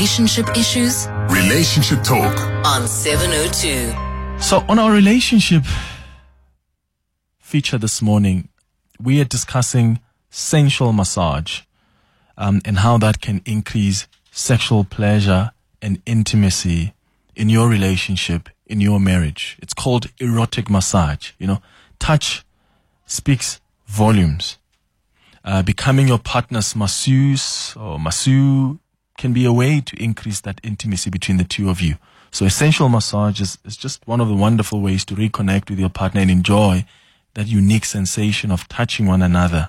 relationship issues? Relationship Talk. On 702. So, on our relationship feature this morning, we are discussing sensual massage um, and how that can increase sexual pleasure and intimacy in your relationship, in your marriage. It's called erotic massage. You know, touch speaks volumes. Uh, becoming your partner's masseuse or masseur can be a way to increase that intimacy between the two of you. So essential massage is, is just one of the wonderful ways to reconnect with your partner and enjoy that unique sensation of touching one another.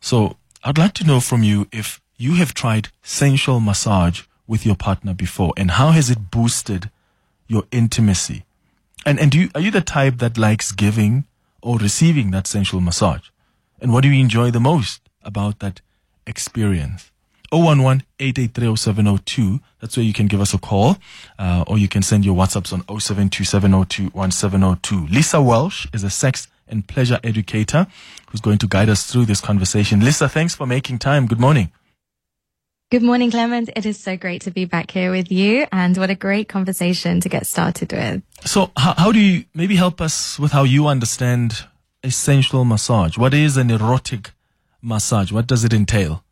So I'd like to know from you if you have tried sensual massage with your partner before and how has it boosted your intimacy? And, and do you, are you the type that likes giving or receiving that sensual massage? And what do you enjoy the most about that experience? 011 883 That's where you can give us a call, uh, or you can send your WhatsApps on 0727021702. Lisa Welch is a sex and pleasure educator who's going to guide us through this conversation. Lisa, thanks for making time. Good morning. Good morning, Clement. It is so great to be back here with you, and what a great conversation to get started with. So, how, how do you maybe help us with how you understand essential massage? What is an erotic massage? What does it entail?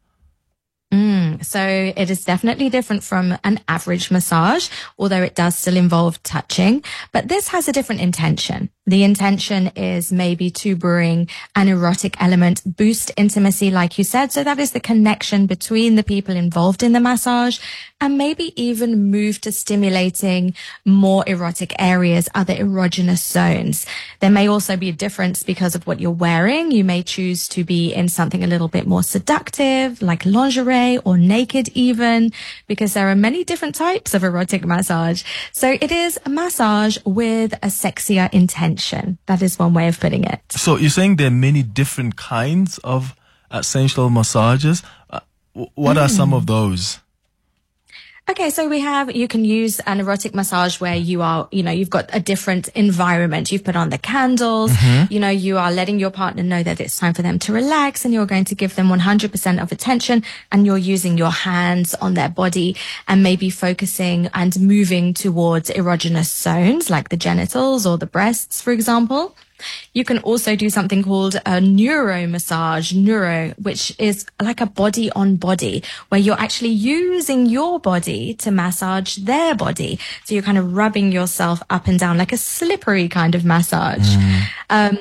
Mm, so it is definitely different from an average massage, although it does still involve touching, but this has a different intention. The intention is maybe to bring an erotic element, boost intimacy, like you said. So that is the connection between the people involved in the massage and maybe even move to stimulating more erotic areas, other erogenous zones. There may also be a difference because of what you're wearing. You may choose to be in something a little bit more seductive, like lingerie or naked even, because there are many different types of erotic massage. So it is a massage with a sexier intention. That is one way of putting it. So you're saying there are many different kinds of uh, sensual massages. Uh, what mm. are some of those? Okay, so we have, you can use an erotic massage where you are, you know, you've got a different environment. You've put on the candles, mm-hmm. you know, you are letting your partner know that it's time for them to relax and you're going to give them 100% of attention and you're using your hands on their body and maybe focusing and moving towards erogenous zones like the genitals or the breasts, for example. You can also do something called a Nuru massage, Nuru, which is like a body on body where you're actually using your body to massage their body. So you're kind of rubbing yourself up and down like a slippery kind of massage. Mm. Um,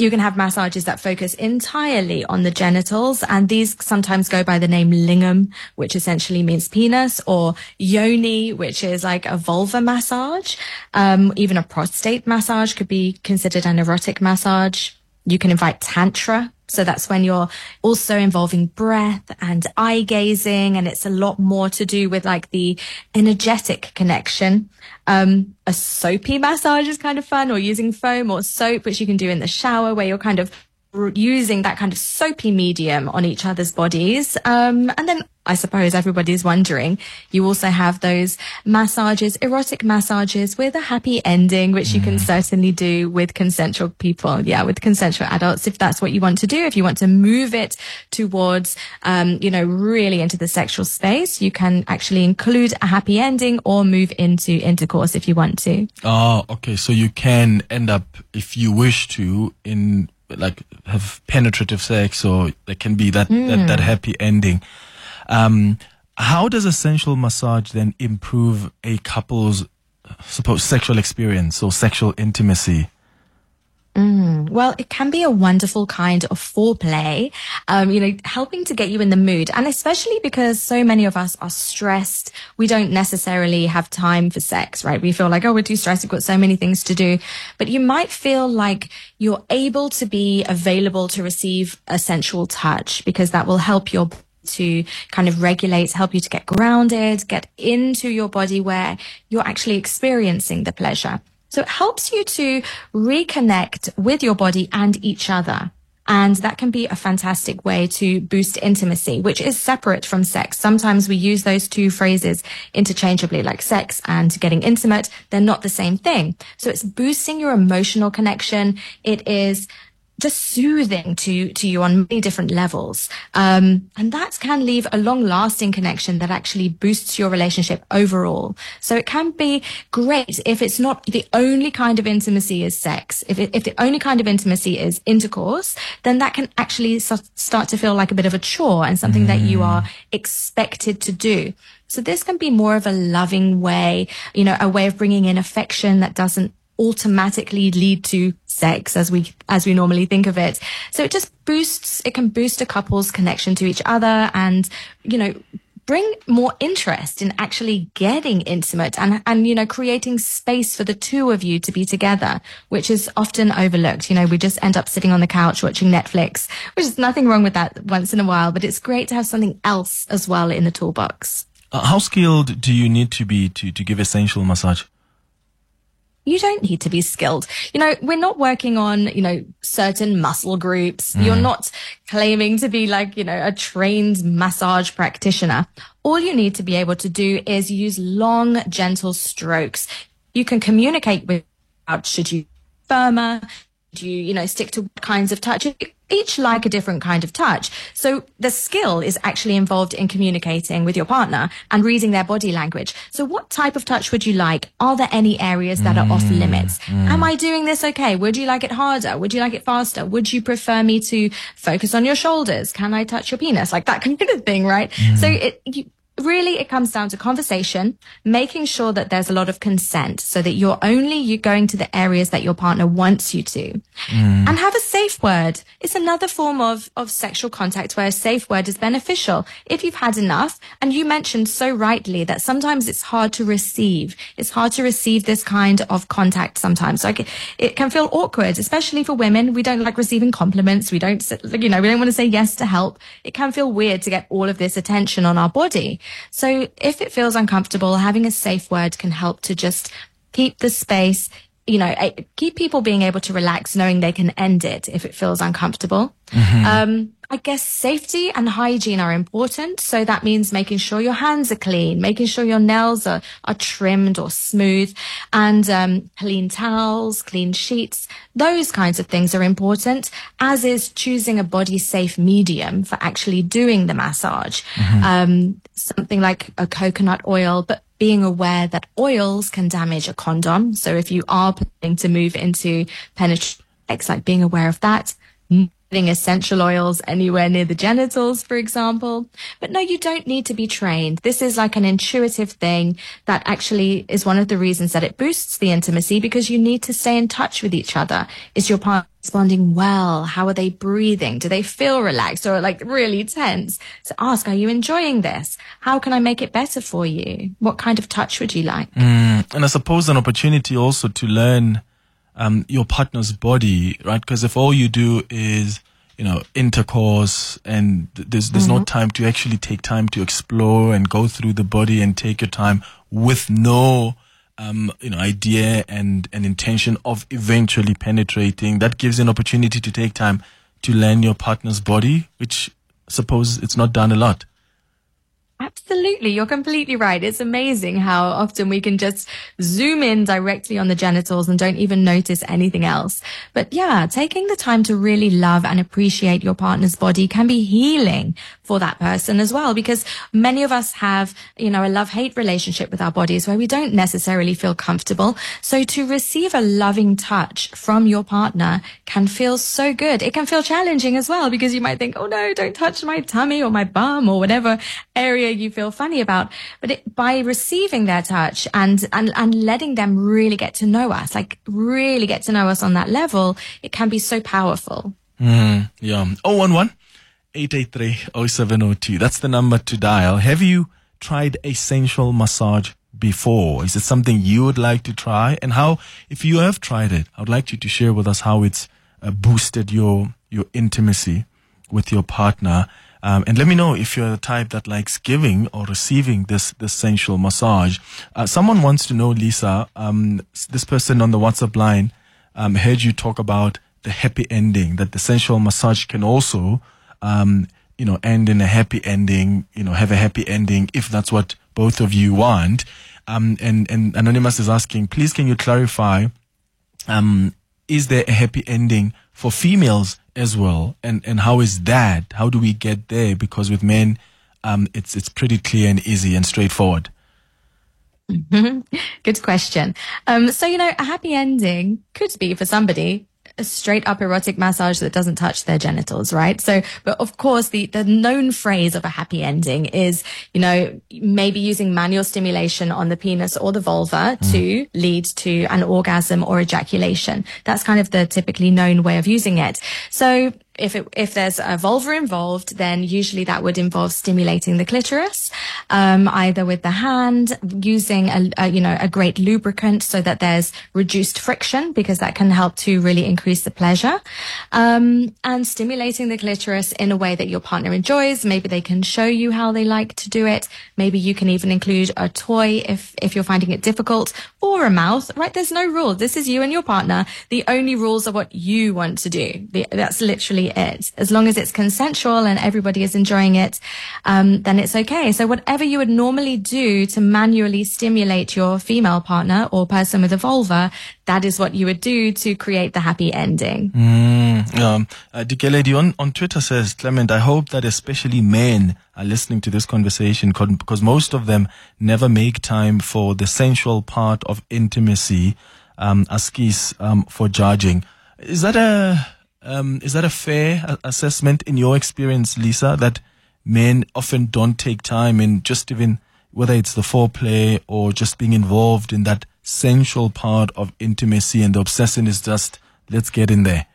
you can have massages that focus entirely on the genitals, and these sometimes go by the name lingam, which essentially means penis, or yoni, which is like a vulva massage. Um, even a prostate massage could be considered an erotic massage. You can invite tantra. So that's when you're also involving breath and eye gazing. And it's a lot more to do with like the energetic connection. Um, a soapy massage is kind of fun or using foam or soap, which you can do in the shower where you're kind of using that kind of soapy medium on each other's bodies. Um, and then I suppose everybody's wondering, you also have those massages, erotic massages with a happy ending, which you can mm. certainly do with consensual people. Yeah, with consensual adults, if that's what you want to do. If you want to move it towards, um, you know, really into the sexual space, you can actually include a happy ending or move into intercourse if you want to. Oh, okay. So you can end up, if you wish to, in like have penetrative sex or there can be that, mm. that, that, happy ending. Um, how does a sensual massage then improve a couple's suppose sexual experience or sexual intimacy? Mm, well, it can be a wonderful kind of foreplay, um, you know, helping to get you in the mood. And especially because so many of us are stressed, we don't necessarily have time for sex, right? We feel like, oh, we're too stressed. We've got so many things to do. But you might feel like you're able to be available to receive a sensual touch because that will help your to kind of regulate, help you to get grounded, get into your body where you're actually experiencing the pleasure. So it helps you to reconnect with your body and each other. And that can be a fantastic way to boost intimacy, which is separate from sex. Sometimes we use those two phrases interchangeably, like sex and getting intimate. They're not the same thing. So it's boosting your emotional connection. It is just soothing to to you on many different levels. Um, and that can leave a long lasting connection that actually boosts your relationship overall. So it can be great if it's not the only kind of intimacy is sex. If, it, if the only kind of intimacy is intercourse then that can actually start to feel like a bit of a chore and something mm. that you are expected to do. So this can be more of a loving way, you know, a way of bringing in affection that doesn't automatically lead to sex as we as we normally think of it. So it just boosts it can boost a couple's connection to each other and you know bring more interest in actually getting intimate and and you know creating space for the two of you to be together which is often overlooked. You know we just end up sitting on the couch watching netflix which is nothing wrong with that once in a while but it's great to have something else as well in the toolbox. Uh, how skilled do you need to be to to give essential massage you don't need to be skilled. You know, we're not working on, you know, certain muscle groups. Mm. You're not claiming to be like, you know, a trained massage practitioner. All you need to be able to do is use long, gentle strokes. You can communicate with, should you firmer? Do you, you know, stick to what kinds of touch? Each like a different kind of touch. So the skill is actually involved in communicating with your partner and reading their body language. So what type of touch would you like? Are there any areas that are off mm, limits? Mm. Am I doing this okay? Would you like it harder? Would you like it faster? Would you prefer me to focus on your shoulders? Can I touch your penis? Like that kind of thing, right? Mm. So it, you, really it comes down to conversation, making sure that there's a lot of consent so that you're only you going to the areas that your partner wants you to. Mm. And have a safe word. It's another form of, of sexual contact where a safe word is beneficial. If you've had enough, and you mentioned so rightly that sometimes it's hard to receive. It's hard to receive this kind of contact sometimes. Like it can feel awkward, especially for women. We don't like receiving compliments. We don't, you know, we don't want to say yes to help. It can feel weird to get all of this attention on our body. So if it feels uncomfortable, having a safe word can help to just keep the space, you know, keep people being able to relax, knowing they can end it if it feels uncomfortable. Mm-hmm. Um, I guess safety and hygiene are important. So that means making sure your hands are clean, making sure your nails are, are trimmed or smooth and, um, clean towels, clean sheets. Those kinds of things are important, as is choosing a body safe medium for actually doing the massage. Mm-hmm. Um, something like a coconut oil, but being aware that oils can damage a condom. So if you are planning to move into penetrate, like being aware of that putting essential oils anywhere near the genitals, for example. But no, you don't need to be trained. This is like an intuitive thing that actually is one of the reasons that it boosts the intimacy because you need to stay in touch with each other. Is your partner responding well? How are they breathing? Do they feel relaxed or like really tense? So ask, are you enjoying this? How can I make it better for you? What kind of touch would you like? Mm, and I suppose an opportunity also to learn um, your partner's body, right? Because if all you do is you know intercourse and there's there's mm-hmm. no time to actually take time to explore and go through the body and take your time with no um, you know idea and an intention of eventually penetrating that gives you an opportunity to take time to learn your partner's body which suppose it's not done a lot Absolutely. You're completely right. It's amazing how often we can just zoom in directly on the genitals and don't even notice anything else. But yeah, taking the time to really love and appreciate your partner's body can be healing for that person as well, because many of us have, you know, a love hate relationship with our bodies where we don't necessarily feel comfortable. So to receive a loving touch from your partner can feel so good. It can feel challenging as well because you might think, Oh no, don't touch my tummy or my bum or whatever area you feel funny about. But it, by receiving their touch and, and, and letting them really get to know us, like really get to know us on that level, it can be so powerful. Mm, yeah. 011 883 0702. That's the number to dial. Have you tried a sensual massage before? Is it something you would like to try? And how, if you have tried it, I would like you to share with us how it's uh, boosted your, your intimacy with your partner. Um, and let me know if you're the type that likes giving or receiving this, this sensual massage. Uh, someone wants to know, Lisa, um, this person on the WhatsApp line, um, heard you talk about the happy ending, that the sensual massage can also, um, you know, end in a happy ending, you know, have a happy ending if that's what both of you want. Um, and, and Anonymous is asking, please can you clarify, um, is there a happy ending for females as well? And and how is that? How do we get there? Because with men, um, it's it's pretty clear and easy and straightforward. Good question. Um, so you know, a happy ending could be for somebody a straight up erotic massage that doesn't touch their genitals, right? So, but of course, the, the known phrase of a happy ending is, you know, maybe using manual stimulation on the penis or the vulva mm. to lead to an orgasm or ejaculation. That's kind of the typically known way of using it. So if it, if there's a vulva involved, then usually that would involve stimulating the clitoris, um, either with the hand, using a, a, you know a great lubricant so that there's reduced friction because that can help to really increase the pleasure, um, and stimulating the clitoris in a way that your partner enjoys. Maybe they can show you how they like to do it. Maybe you can even include a toy if if you're finding it difficult, or a mouth. Right? There's no rule. This is you and your partner. The only rules are what you want to do. The, that's literally it. As long as it's consensual and everybody is enjoying it, um, then it's okay. So whatever you would normally do to manually stimulate your female partner or person with a vulva, that is what you would do to create the happy ending. Mm, um, uh, Dikeledi on, on Twitter says, Clement, I hope that especially men are listening to this conversation because most of them never make time for the sensual part of intimacy, um, askis, um, for judging. Is that a, um, is that a fair assessment in your experience, Lisa, that men often don't take time in just even whether it's the foreplay or just being involved in that sensual part of intimacy and the obsession is just let's get in there?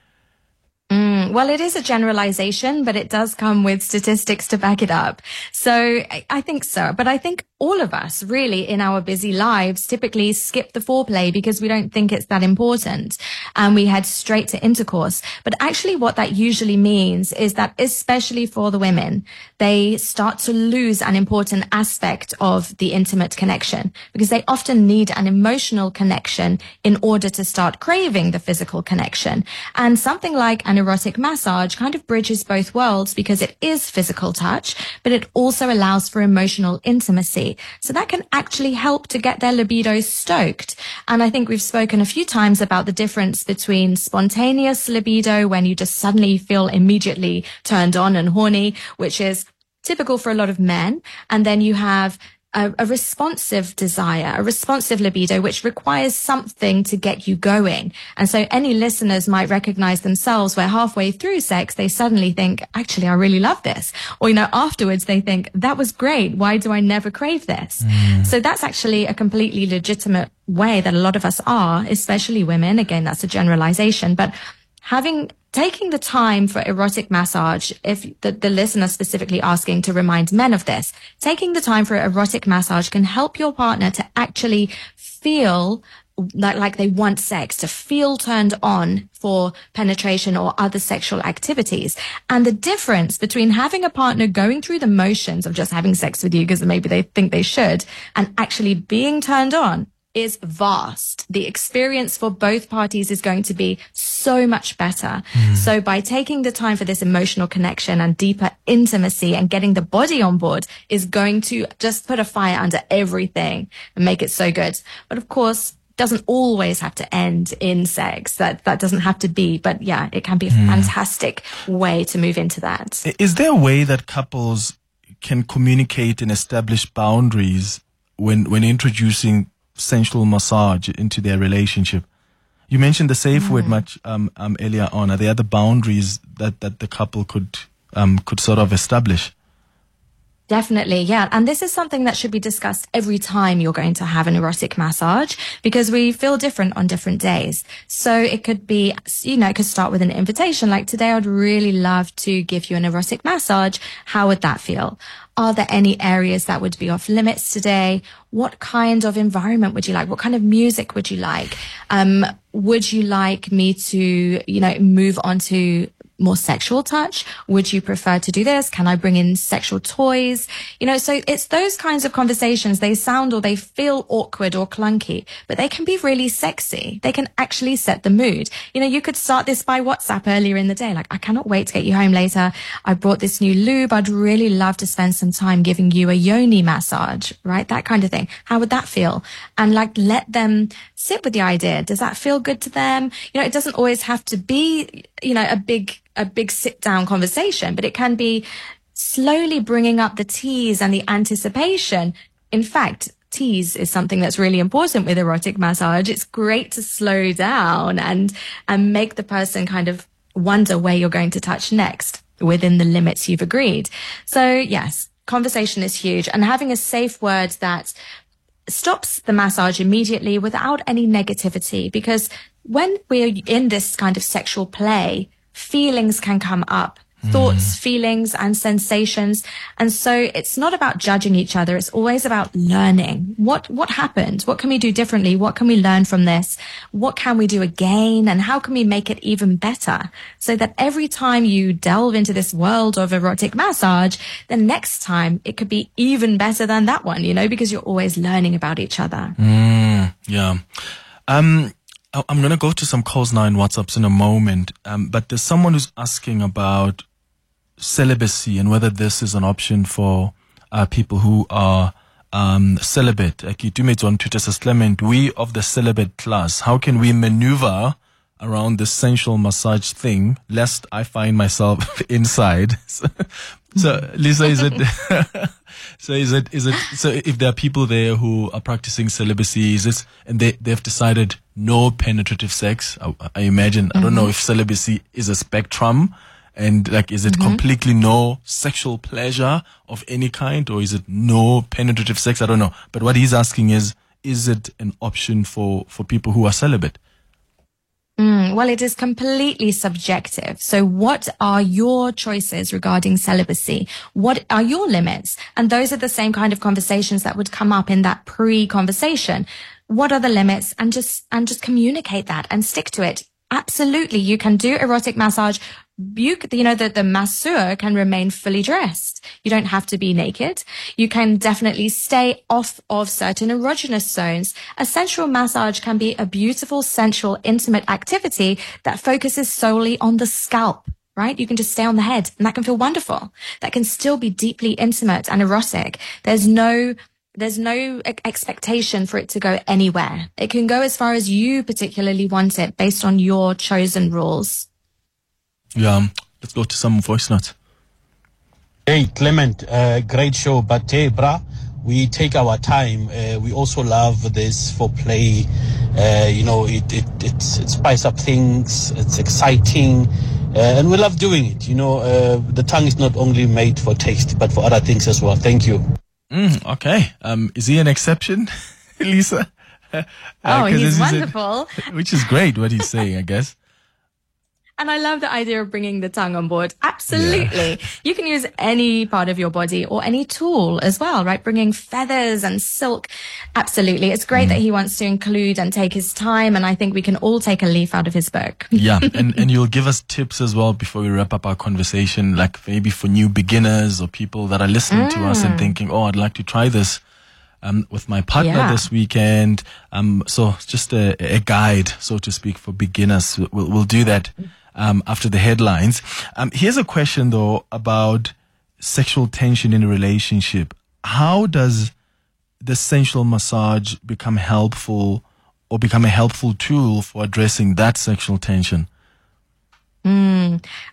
Mm, well, it is a generalization, but it does come with statistics to back it up. So I, I think so. But I think all of us really in our busy lives typically skip the foreplay because we don't think it's that important and we head straight to intercourse. But actually what that usually means is that especially for the women, they start to lose an important aspect of the intimate connection because they often need an emotional connection in order to start craving the physical connection. And something like an erotic massage kind of bridges both worlds because it is physical touch, but it also allows for emotional intimacy so that can actually help to get their libido stoked. And I think we've spoken a few times about the difference between spontaneous libido when you just suddenly feel immediately turned on and horny, which is typical for a lot of men. And then you have a, a, responsive desire, a responsive libido, which requires something to get you going. And so any listeners might recognize themselves where halfway through sex, they suddenly think, actually, I really love this. Or, you know, afterwards they think, that was great. Why do I never crave this? Mm. So that's actually a completely legitimate way that a lot of us are, especially women. Again, that's a generalization, but having taking the time for erotic massage, if the, the listener specifically asking to remind men of this, taking the time for erotic massage can help your partner to actually feel like, like they want sex, to feel turned on for penetration or other sexual activities. And the difference between having a partner going through the motions of just having sex with you because maybe they think they should and actually being turned on is vast. The experience for both parties is going to be so much better. Mm. So by taking the time for this emotional connection and deeper intimacy and getting the body on board is going to just put a fire under everything and make it so good. But of course, doesn't always have to end in sex. That that doesn't have to be, but yeah, it can be a mm. fantastic way to move into that. Is there a way that couples can communicate and establish boundaries when when introducing sensual massage into their relationship. You mentioned the safe mm. word much um, um, earlier on. Are there other boundaries that, that the couple could um, could sort of establish? Definitely, yeah. And this is something that should be discussed every time you're going to have an erotic massage because we feel different on different days. So it could be, you know, it could start with an invitation like today I'd really love to give you an erotic massage. How would that feel? Are there any areas that would be off limits today? What kind of environment would you like? What kind of music would you like? Um, would you like me to, you know, move on to more sexual touch? Would you prefer to do this? Can I bring in sexual toys? You know, so it's those kinds of conversations. They sound or they feel awkward or clunky, but they can be really sexy. They can actually set the mood. You know, you could start this by WhatsApp earlier in the day. Like, I cannot wait to get you home later. I brought this new lube. I'd really love to spend some time giving you a yoni massage, right? That kind of thing. How would that feel? And like, let them sit with the idea. Does that feel good to them? You know, it doesn't always have to be, you know, a big, a big sit down conversation, but it can be slowly bringing up the tease and the anticipation. In fact, tease is something that's really important with erotic massage. It's great to slow down and, and make the person kind of wonder where you're going to touch next within the limits you've agreed. So yes, conversation is huge and having a safe word that stops the massage immediately without any negativity because when we're in this kind of sexual play, feelings can come up thoughts, feelings and sensations. And so it's not about judging each other. It's always about learning. What, what happened? What can we do differently? What can we learn from this? What can we do again? And how can we make it even better? So that every time you delve into this world of erotic massage, the next time it could be even better than that one, you know, because you're always learning about each other. Yeah. Um, I'm going to go to some calls now and WhatsApps in a moment. Um, but there's someone who's asking about celibacy and whether this is an option for uh, people who are um, celibate. Do on Twitter says, Clement, we of the celibate class, how can we maneuver around this sensual massage thing lest I find myself inside? so, so, Lisa, is it, so is it, is it, so if there are people there who are practicing celibacy, is this, and they, they've decided no penetrative sex, I, I imagine, I don't know if celibacy is a spectrum, and like, is it mm-hmm. completely no sexual pleasure of any kind, or is it no penetrative sex? I don't know. But what he's asking is, is it an option for, for people who are celibate? Mm, well, it is completely subjective. So what are your choices regarding celibacy? What are your limits? And those are the same kind of conversations that would come up in that pre-conversation. What are the limits? And just, and just communicate that and stick to it. Absolutely. You can do erotic massage. You, you know, that the masseur can remain fully dressed. You don't have to be naked. You can definitely stay off of certain erogenous zones. A sensual massage can be a beautiful, sensual, intimate activity that focuses solely on the scalp. Right? You can just stay on the head and that can feel wonderful. That can still be deeply intimate and erotic. There's no there's no expectation for it to go anywhere. It can go as far as you particularly want it based on your chosen rules. Yeah. Let's go to some voice notes. Hey, Clement, uh, great show. But hey, brah, we take our time. Uh, we also love this for play. Uh, you know, it, it, it's, it spice up things. It's exciting. Uh, and we love doing it. You know, uh, the tongue is not only made for taste, but for other things as well. Thank you. Mm, okay. Um, is he an exception, Lisa? Uh, Oh, 'cause he's this is it- wonderful. which is great what he's saying, I guess. And I love the idea of bringing the tongue on board. Absolutely. You can use any part of your body or any tool as well, right? Bringing feathers and silk. Absolutely. It's great that he wants to include and take his time. And I think we can all take a leaf out of his book. Yeah, and and you'll give us tips as well before we wrap up our conversation, like maybe for new beginners or people that are listening to us and thinking, "Oh, I'd like to try this." Um, with my partner Yeah. this weekend. Um, so just a, a guide, so to speak, for beginners. We'll, we'll do that, um, after the headlines. Um, here's a question though about sexual tension in a relationship. How does the sensual massage become helpful or become a helpful tool for addressing that sexual tension?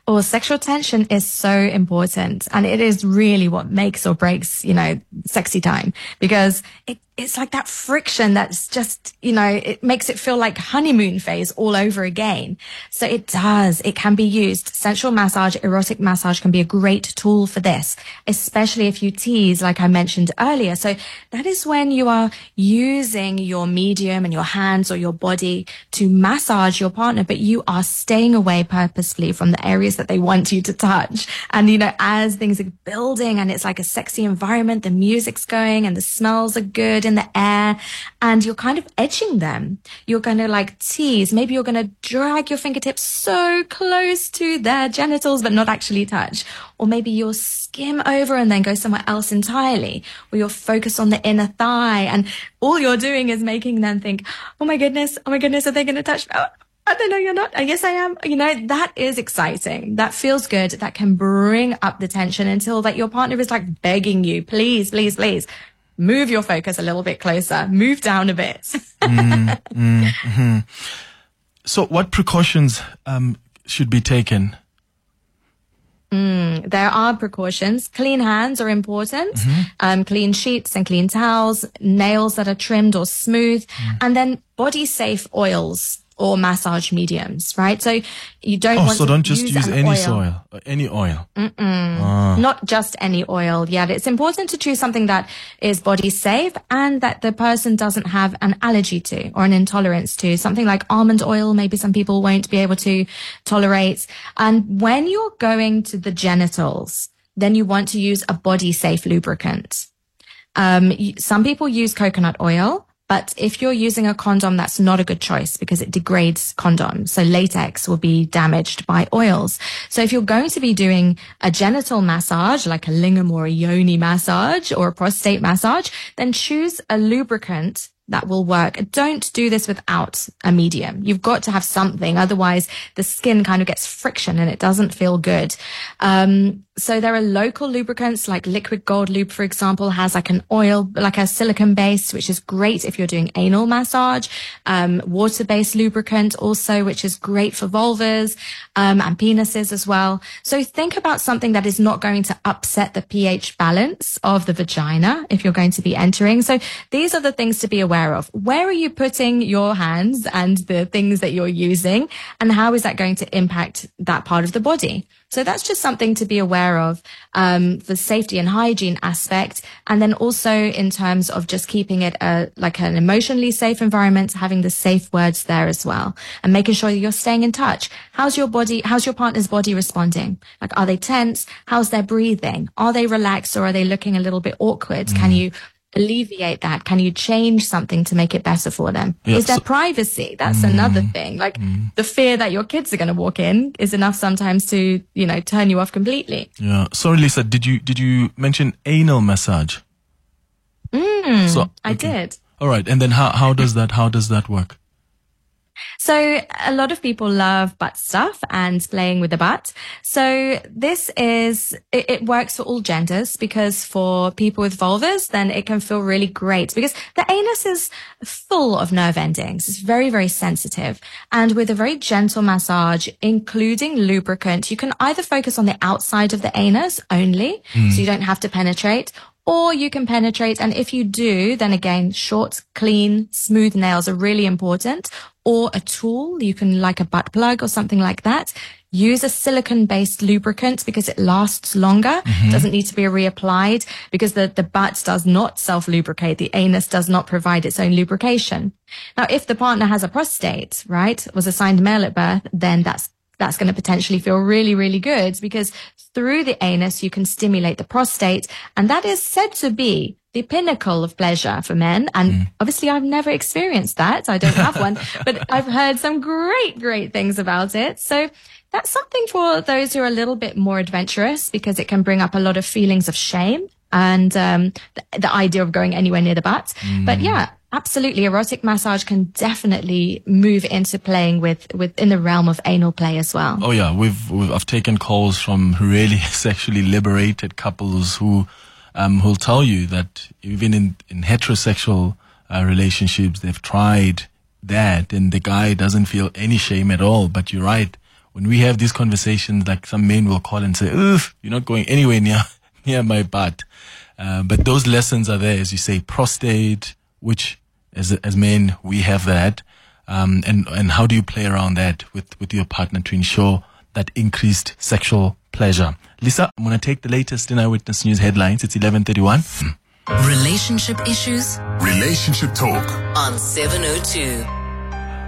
Oh, sexual tension is so important and it is really what makes or breaks, you know, sexy time because it, it's like that friction that's just, you know, it makes it feel like honeymoon phase all over again. So it does. It can be used. Sensual massage, erotic massage can be a great tool for this, especially if you tease, like I mentioned earlier. So that is when you are using your medium and your hands or your body to massage your partner, but you are staying away purposefully from the areas that they want you to touch. And, you know, as things are building and it's like a sexy environment, the music's going and the smells are good in the air and you're kind of edging them. You're going to like tease. Maybe you're going to drag your fingertips so close to their genitals, but not actually touch. Or maybe you'll skim over and then go somewhere else entirely. Or you'll focus on the inner thigh and all you're doing is making them think, Oh my goodness. Oh my goodness. Are they going to touch me? Oh, I don't know, you're not. I guess I am. You know, that is exciting. That feels good. That can bring up the tension until that your partner is like begging you, please, please, please move your focus a little bit closer, move down a bit. mm, mm, mm-hmm. So what precautions um, should be taken? Mm, there are precautions. Clean hands are important. Mm-hmm. Um, clean sheets and clean towels, nails that are trimmed or smooth, mm. and then body safe oils or massage mediums, right? So you don't oh, want so to don't just use, use any oil. soil, uh, any oil. Ah. Not just any oil. Yeah, it's important to choose something that is body safe and that the person doesn't have an allergy to or an intolerance to. Something like almond oil, maybe some people won't be able to tolerate. And when you're going to the genitals, then you want to use a body safe lubricant. Um, some people use coconut oil. But if you're using a condom, that's not a good choice because it degrades condoms. So latex will be damaged by oils. So if you're going to be doing a genital massage, like a lingam or a yoni massage or a prostate massage, then choose a lubricant that will work. Don't do this without a medium. You've got to have something. Otherwise the skin kind of gets friction and it doesn't feel good. Um, so there are local lubricants like liquid gold lube, for example, has like an oil, like a silicone base, which is great if you're doing anal massage. Um, water based lubricant also, which is great for vulvas, um, and penises as well. So think about something that is not going to upset the pH balance of the vagina if you're going to be entering. So these are the things to be aware of. Where are you putting your hands and the things that you're using? And how is that going to impact that part of the body? So that's just something to be aware of um, the safety and hygiene aspect, and then also in terms of just keeping it a, like an emotionally safe environment, having the safe words there as well, and making sure you're staying in touch. How's your body? How's your partner's body responding? Like, are they tense? How's their breathing? Are they relaxed or are they looking a little bit awkward? Mm. Can you alleviate that? Can you change something to make it better for them? Is there privacy? That's mm, another thing. Like mm. the fear that your kids are going to walk in is enough sometimes to, you know, turn you off completely. Yeah. Sorry, Lisa, did you, did you mention anal massage? Mm, so, okay. I did. All right. And then how, how does that, how does that work? So a lot of people love butt stuff and playing with the butt. So this is, it, it, works for all genders because for people with vulvas, then it can feel really great because the anus is full of nerve endings. It's very, very sensitive. And with a very gentle massage, including lubricant, you can either focus on the outside of the anus only, mm. so you don't have to penetrate, or you can penetrate. And if you do, then again, short, clean, smooth nails are really important or a tool. You can like a butt plug or something like that. Use a silicone based lubricant because it lasts longer. Mm-hmm. Doesn't need to be reapplied because the, the butt does not self lubricate. The anus does not provide its own lubrication. Now, if the partner has a prostate, right, was assigned male at birth, then that's that's going to potentially feel really, really good because through the anus, you can stimulate the prostate. And that is said to be the pinnacle of pleasure for men. And mm. obviously I've never experienced that. I don't have one, but I've heard some great, great things about it. So that's something for those who are a little bit more adventurous because it can bring up a lot of feelings of shame and um, the, the, idea of going anywhere near the butt. Mm. But yeah, absolutely, erotic massage can definitely move into playing with within the realm of anal play as well. Oh yeah, we've, we've I've taken calls from really sexually liberated couples who um, who'll tell you that even in, in heterosexual uh, relationships, they've tried that and the guy doesn't feel any shame at all. But you're right. When we have these conversations, like some men will call and say, oof, you're not going anywhere near, near my butt. Uh, but those lessons are there, as you say, prostate, which as, as men, we have that. Um, and, and how do you play around that with, with your partner to ensure that increased sexual pleasure? Lisa, I'm going to take the latest in Eyewitness News headlines. It's 1131. Relationship issues. Relationship talk. On 702.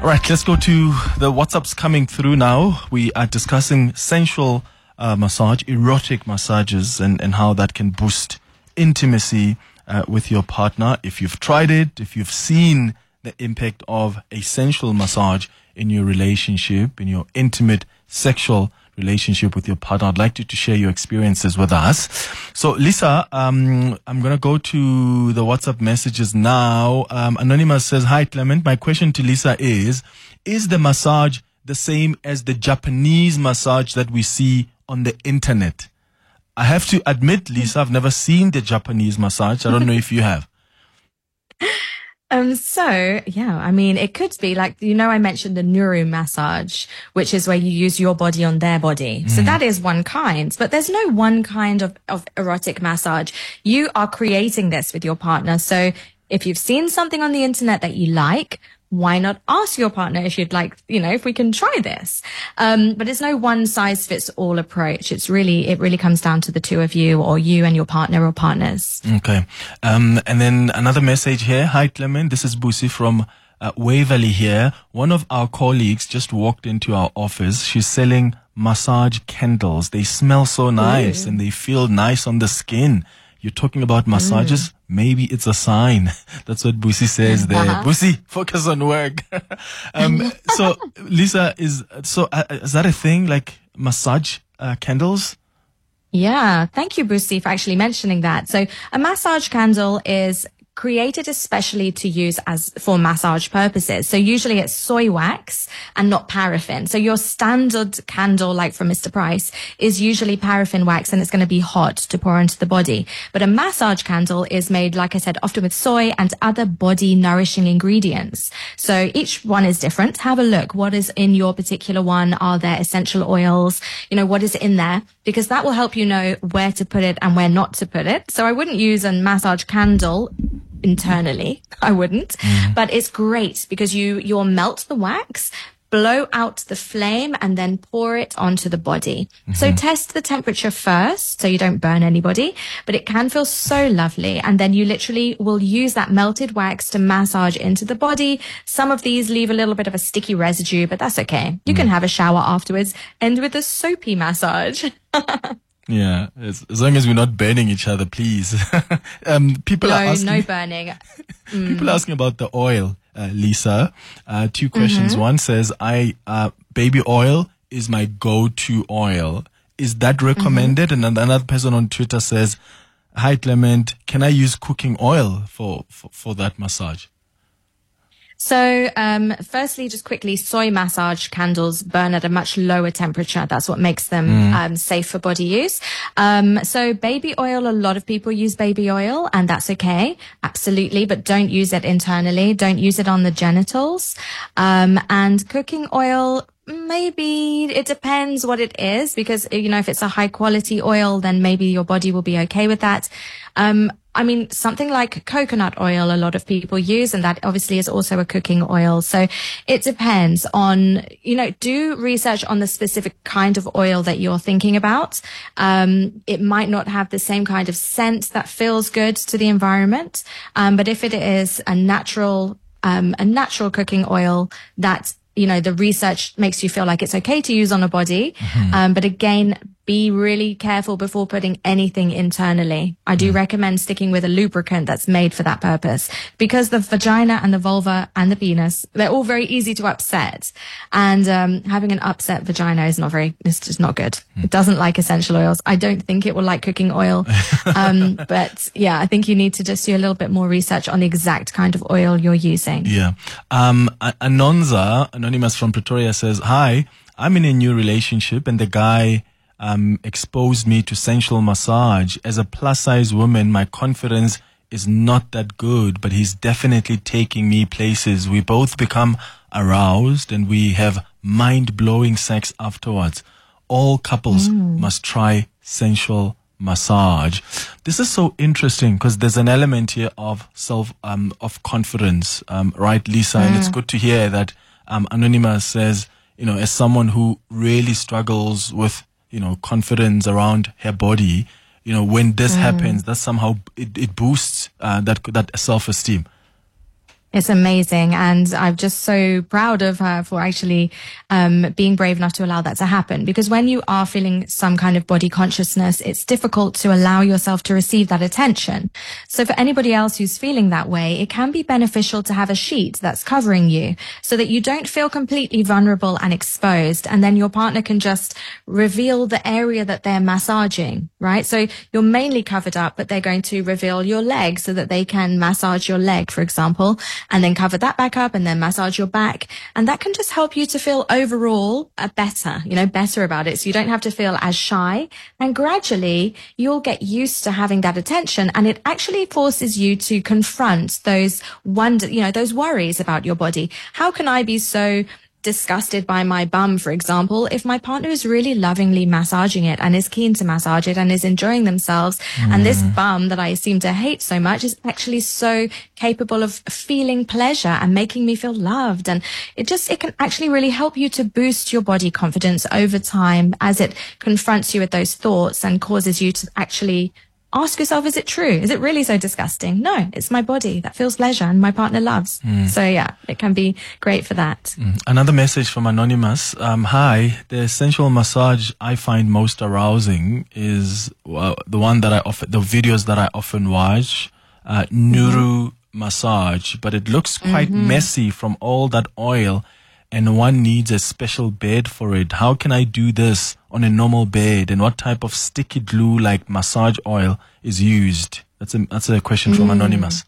All right, let's go to the WhatsApps coming through now. We are discussing sensual uh, massage, erotic massages, and, and how that can boost intimacy uh, with your partner. If you've tried it, if you've seen the impact of a sensual massage in your relationship, in your intimate sexual relationship with your partner. I'd like you to share your experiences with us. So, Lisa, um, I'm going to go to the WhatsApp messages now. Um, Anonymous says, Hi, Clement. My question to Lisa is, is the massage the same as the Japanese massage that we see on the internet? I have to admit, Lisa, I've never seen the Japanese massage. I don't know if you have. Um, so yeah, I mean, it could be like, you know, I mentioned the Nuru massage, which is where you use your body on their body. So that is one kind, but there's no one kind of, of erotic massage. You are creating this with your partner. So if you've seen something on the internet that you like, why not ask your partner if you'd like, you know, if we can try this? Um, but it's no one size fits all approach. It's really, it really comes down to the two of you or you and your partner or partners. Okay. Um, and then another message here. Hi, Clement. This is Busi from uh, Waverley here. One of our colleagues just walked into our office. She's selling massage candles. They smell so nice and they feel nice on the skin. You're talking about massages. Maybe it's a sign. That's what Busi says there. Busi, focus on work. um, so Lisa, is, so uh, is that a thing like massage uh, candles? Yeah. Thank you, Brucey, for actually mentioning that. So a massage candle is created especially to use as for massage purposes. So usually it's soy wax and not paraffin. So your standard candle, like from Mr. Price, is usually paraffin wax and it's going to be hot to pour into the body. But a massage candle is made, like I said, often with soy and other body nourishing ingredients. So each one is different. Have a look. What is in your particular one? Are there essential oils? You know, what is in there? Because that will help you know where to put it and where not to put it. So I wouldn't use a massage candle internally. I wouldn't, mm. but it's great because you, you'll melt the wax, blow out the flame and then pour it onto the body. So mm-hmm. test the temperature first so you don't burn anybody, but it can feel so lovely. And then you literally will use that melted wax to massage into the body. Some of these leave a little bit of a sticky residue, but that's okay. You can mm. have a shower afterwards, end with a soapy massage. Yeah, as, as long as we're not burning each other, please. um, people are No, asking, no burning. people are asking about the oil, uh, Lisa. Uh, two questions. One says, "I uh, baby oil is my go-to oil. Is that recommended?" And another person on Twitter says, "Hi Clement, can I use cooking oil for for, for that massage?" So, um, firstly, just quickly, soy massage candles burn at a much lower temperature. That's what makes them um, safe for body use. Um, so, baby oil, a lot of people use baby oil, and that's okay, absolutely. But don't use it internally. Don't use it on the genitals. Um, and cooking oil. Maybe it depends what it is because, you know, if it's a high quality oil, then maybe your body will be okay with that. Um, I mean, something like coconut oil, a lot of people use, and that obviously is also a cooking oil. So it depends on, you know, do research on the specific kind of oil that you're thinking about. Um, it might not have the same kind of scent that feels good to the environment. Um, but if it is a natural, um, a natural cooking oil that you know, the research makes you feel like it's okay to use on a body. Um, but again, be really careful before putting anything internally. I do recommend sticking with a lubricant that's made for that purpose because the vagina and the vulva and the penis, they're all very easy to upset. And, um, having an upset vagina is not very, it's just not good. It doesn't like essential oils. I don't think it will like cooking oil. Um, but yeah, I think you need to just do a little bit more research on the exact kind of oil you're using. Yeah. Um, Anonza, anonymous from Pretoria says, Hi, I'm in a new relationship and the guy, um, exposed me to sensual massage. As a plus size woman, my confidence is not that good, but he's definitely taking me places. We both become aroused and we have mind blowing sex afterwards. All couples must try sensual massage. This is so interesting because there's an element here of self, um, of confidence, um, right, Lisa? And it's good to hear that, um, Anonymous says, you know, as someone who really struggles with, you know, confidence around her body, you know, when this happens, that somehow it, it boosts, uh, that, that self-esteem. It's amazing. And I'm just so proud of her for actually um, being brave enough to allow that to happen. Because when you are feeling some kind of body consciousness, it's difficult to allow yourself to receive that attention. So for anybody else who's feeling that way, it can be beneficial to have a sheet that's covering you so that you don't feel completely vulnerable and exposed. And then your partner can just reveal the area that they're massaging, right? So you're mainly covered up, but they're going to reveal your leg so that they can massage your leg, for example and then cover that back up and then massage your back. And that can just help you to feel overall uh, better, you know, better about it. So you don't have to feel as shy and gradually you'll get used to having that attention and it actually forces you to confront those wonder, you know, those worries about your body. How can I be so disgusted by my bum, for example, if my partner is really lovingly massaging it and is keen to massage it and is enjoying themselves, mm. and this mm. bum that I seem to hate so much is actually so capable of feeling pleasure and making me feel loved. And it just, it can actually really help you to boost your body confidence over time as it confronts you with those thoughts and causes you to actually ask yourself, is it true? Is it really so disgusting? No, it's my body that feels pleasure and my partner loves. Mm. So yeah, it can be great for that. Mm. Another message from Anonymous. Um, hi, the sensual massage I find most arousing is uh, the one that I often, the videos that I often watch, uh, Nuru mm-hmm. massage, but it looks quite mm-hmm. messy from all that oil and one needs a special bed for it. How can I do this on a normal bed? And what type of sticky glue like massage oil is used? That's a, that's a question from mm. Anonymous.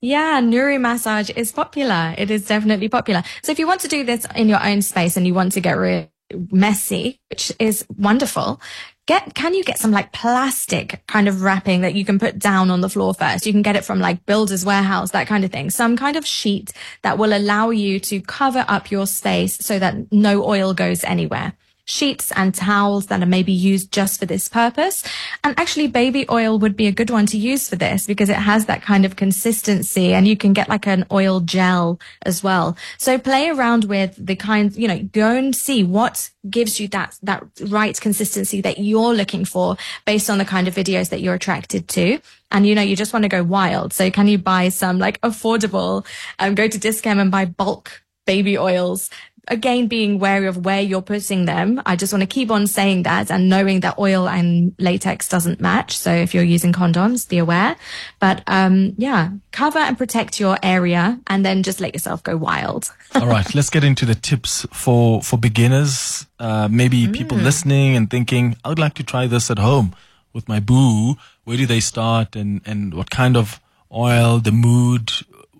Yeah, Nuru massage is popular. It is definitely popular. So if you want to do this in your own space and you want to get rid messy, which is wonderful, get can you get some like plastic kind of wrapping that you can put down on the floor first? You can get it from like builders warehouse that kind of thing. Some kind of sheet that will allow you to cover up your space so that no oil goes anywhere sheets and towels that are maybe used just for this purpose. And actually baby oil would be a good one to use for this because it has that kind of consistency and you can get like an oil gel as well. So play around with the kind, you know, go and see what gives you that, that right consistency that you're looking for based on the kind of videos that you're attracted to and you know you just want to go wild so can you buy some like affordable um, go to Dis-Chem and buy bulk baby oils again, being wary of where you're putting them. I just want to keep on saying that and knowing that oil and latex doesn't match. So if you're using condoms, be aware. But, um, yeah, cover and protect your area and then just let yourself go wild. All right. Let's get into the tips for, for beginners. Uh, maybe mm. people listening and thinking, I would like to try this at home with my boo. Where do they start and, and what kind of oil, the mood?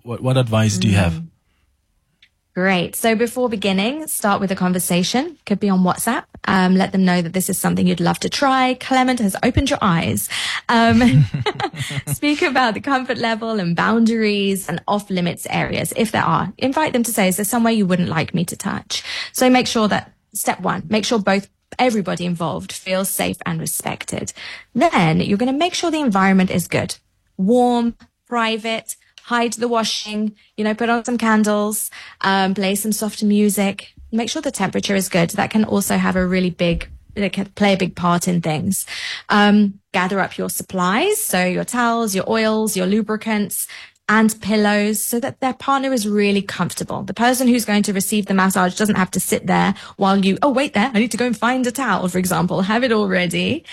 What, what advice mm. do you have? Great. So before beginning, start with a conversation. Could be on WhatsApp. Um, let them know that this is something you'd love to try. Clement has opened your eyes. Um, speak about the comfort level and boundaries and off limits areas, if there are. Invite them to say, is there somewhere you wouldn't like me to touch? So make sure that step one, make sure both everybody involved feels safe and respected. Then you're going to make sure the environment is good, warm, private, hide the washing, you know, put on some candles, um, play some soft music, make sure the temperature is good. That can also have a really big, it can play a big part in things. Um, gather up your supplies. So your towels, your oils, your lubricants, and pillows so that their partner is really comfortable. The person who's going to receive the massage doesn't have to sit there while you, oh, wait there. I need to go and find a towel, for example. Have it all ready.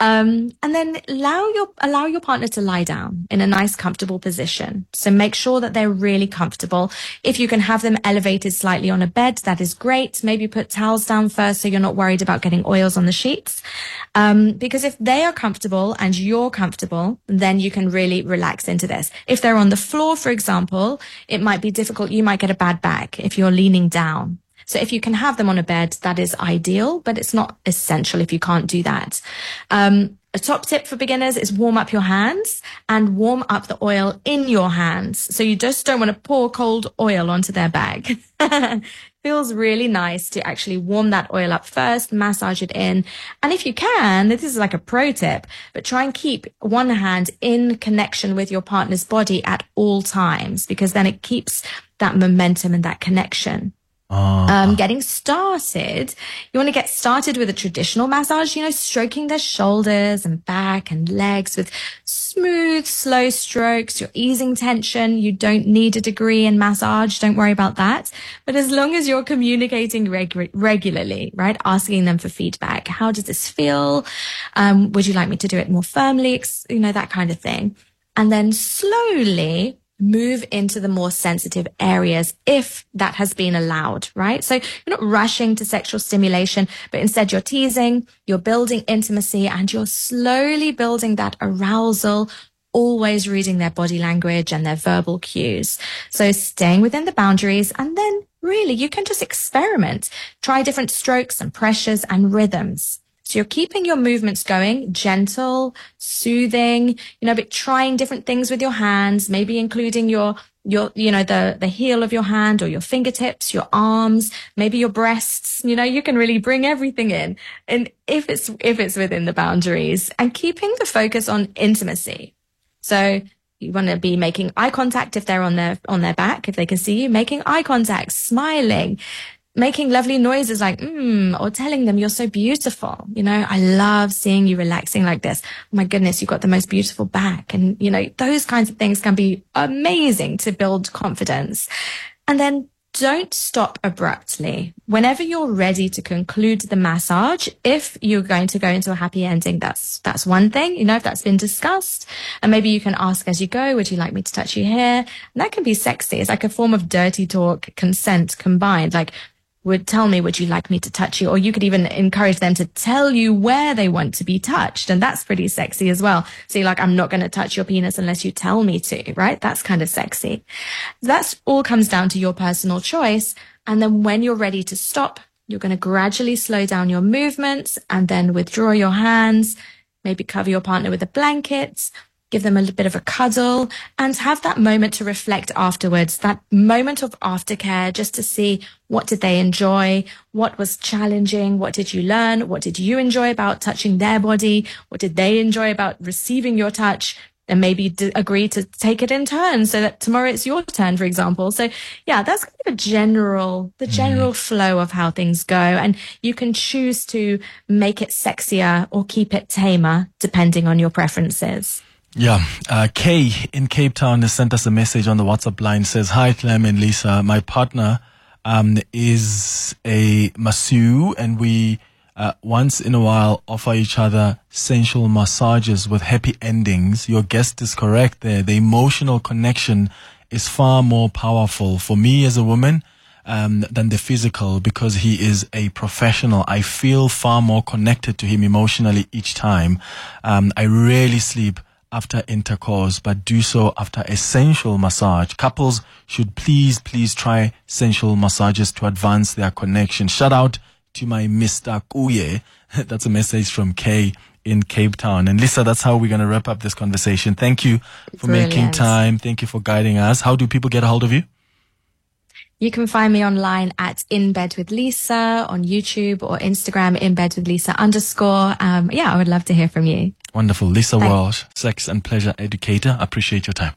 Um, and then allow your, allow your partner to lie down in a nice, comfortable position. So make sure that they're really comfortable. If you can have them elevated slightly on a bed, that is great. Maybe put towels down first so you're not worried about getting oils on the sheets. Um, because if they are comfortable and you're comfortable, then you can really relax into this. If they're on the floor, for example, it might be difficult. You might get a bad back if you're leaning down. So if you can have them on a bed, that is ideal, but it's not essential if you can't do that. Um, a top tip for beginners is warm up your hands and warm up the oil in your hands. So you just don't want to pour cold oil onto their bag. Feels really nice to actually warm that oil up first, massage it in. And if you can, this is like a pro tip, but try and keep one hand in connection with your partner's body at all times because then it keeps that momentum and that connection. Um, getting started, you want to get started with a traditional massage, you know, stroking their shoulders and back and legs with smooth, slow strokes. You're easing tension. You don't need a degree in massage. Don't worry about that. But as long as you're communicating regu- regularly, right? Asking them for feedback. How does this feel? Um, would you like me to do it more firmly? You know, that kind of thing. And then slowly move into the more sensitive areas if that has been allowed, right? So you're not rushing to sexual stimulation, but instead you're teasing, you're building intimacy and you're slowly building that arousal, always reading their body language and their verbal cues. So staying within the boundaries and then really you can just experiment, try different strokes and pressures and rhythms. So you're keeping your movements going, gentle, soothing, you know, but trying different things with your hands, maybe including your, your, you know, the, the heel of your hand or your fingertips, your arms, maybe your breasts, you know, you can really bring everything in. And if it's, if it's within the boundaries and keeping the focus on intimacy. So you want to be making eye contact if they're on their, on their back, if they can see you, making eye contact, smiling, making lovely noises like, mm, or telling them you're so beautiful. You know, I love seeing you relaxing like this. Oh my goodness, you've got the most beautiful back. And, you know, those kinds of things can be amazing to build confidence. And then don't stop abruptly. Whenever you're ready to conclude the massage, if you're going to go into a happy ending, that's, that's one thing, you know, if that's been discussed. And maybe you can ask as you go, would you like me to touch you here? And that can be sexy. It's like a form of dirty talk, consent combined. Like, would tell me, would you like me to touch you? Or you could even encourage them to tell you where they want to be touched. And that's pretty sexy as well. So like, I'm not going to touch your penis unless you tell me to, right? That's kind of sexy. That's all comes down to your personal choice. And then when you're ready to stop, you're going to gradually slow down your movements and then withdraw your hands, maybe cover your partner with a blanket give them a little bit of a cuddle and have that moment to reflect afterwards, that moment of aftercare just to see what did they enjoy? What was challenging? What did you learn? What did you enjoy about touching their body? What did they enjoy about receiving your touch? and maybe d- agree to take it in turn so that tomorrow it's your turn, for example. So yeah, that's kind of a general, the general mm. flow of how things go. And you can choose to make it sexier or keep it tamer depending on your preferences. Yeah. Uh, Kay in Cape Town has sent us a message on the WhatsApp line. Says, Hi, Clem and Lisa. My partner, um, is a masseur and we, uh, once in a while offer each other sensual massages with happy endings. Your guest is correct there. The emotional connection is far more powerful for me as a woman. Um, than the physical because he is a professional. I feel far more connected to him emotionally each time. Um, I rarely sleep after intercourse, but do so after a sensual massage. Couples should please, please try sensual massages to advance their connection. Shout out to my Mr. Kuye. That's a message from Kay in Cape Town. And Lisa, that's how we're going to wrap up this conversation. Thank you for Brilliant. making time. Thank you for guiding us. How do people get a hold of you? You can find me online at In Bed with Lisa on YouTube or Instagram, In Bed with Lisa underscore. Um, yeah, I would love to hear from you. Wonderful. Lisa Thanks. Welch, sex and pleasure educator. Appreciate your time.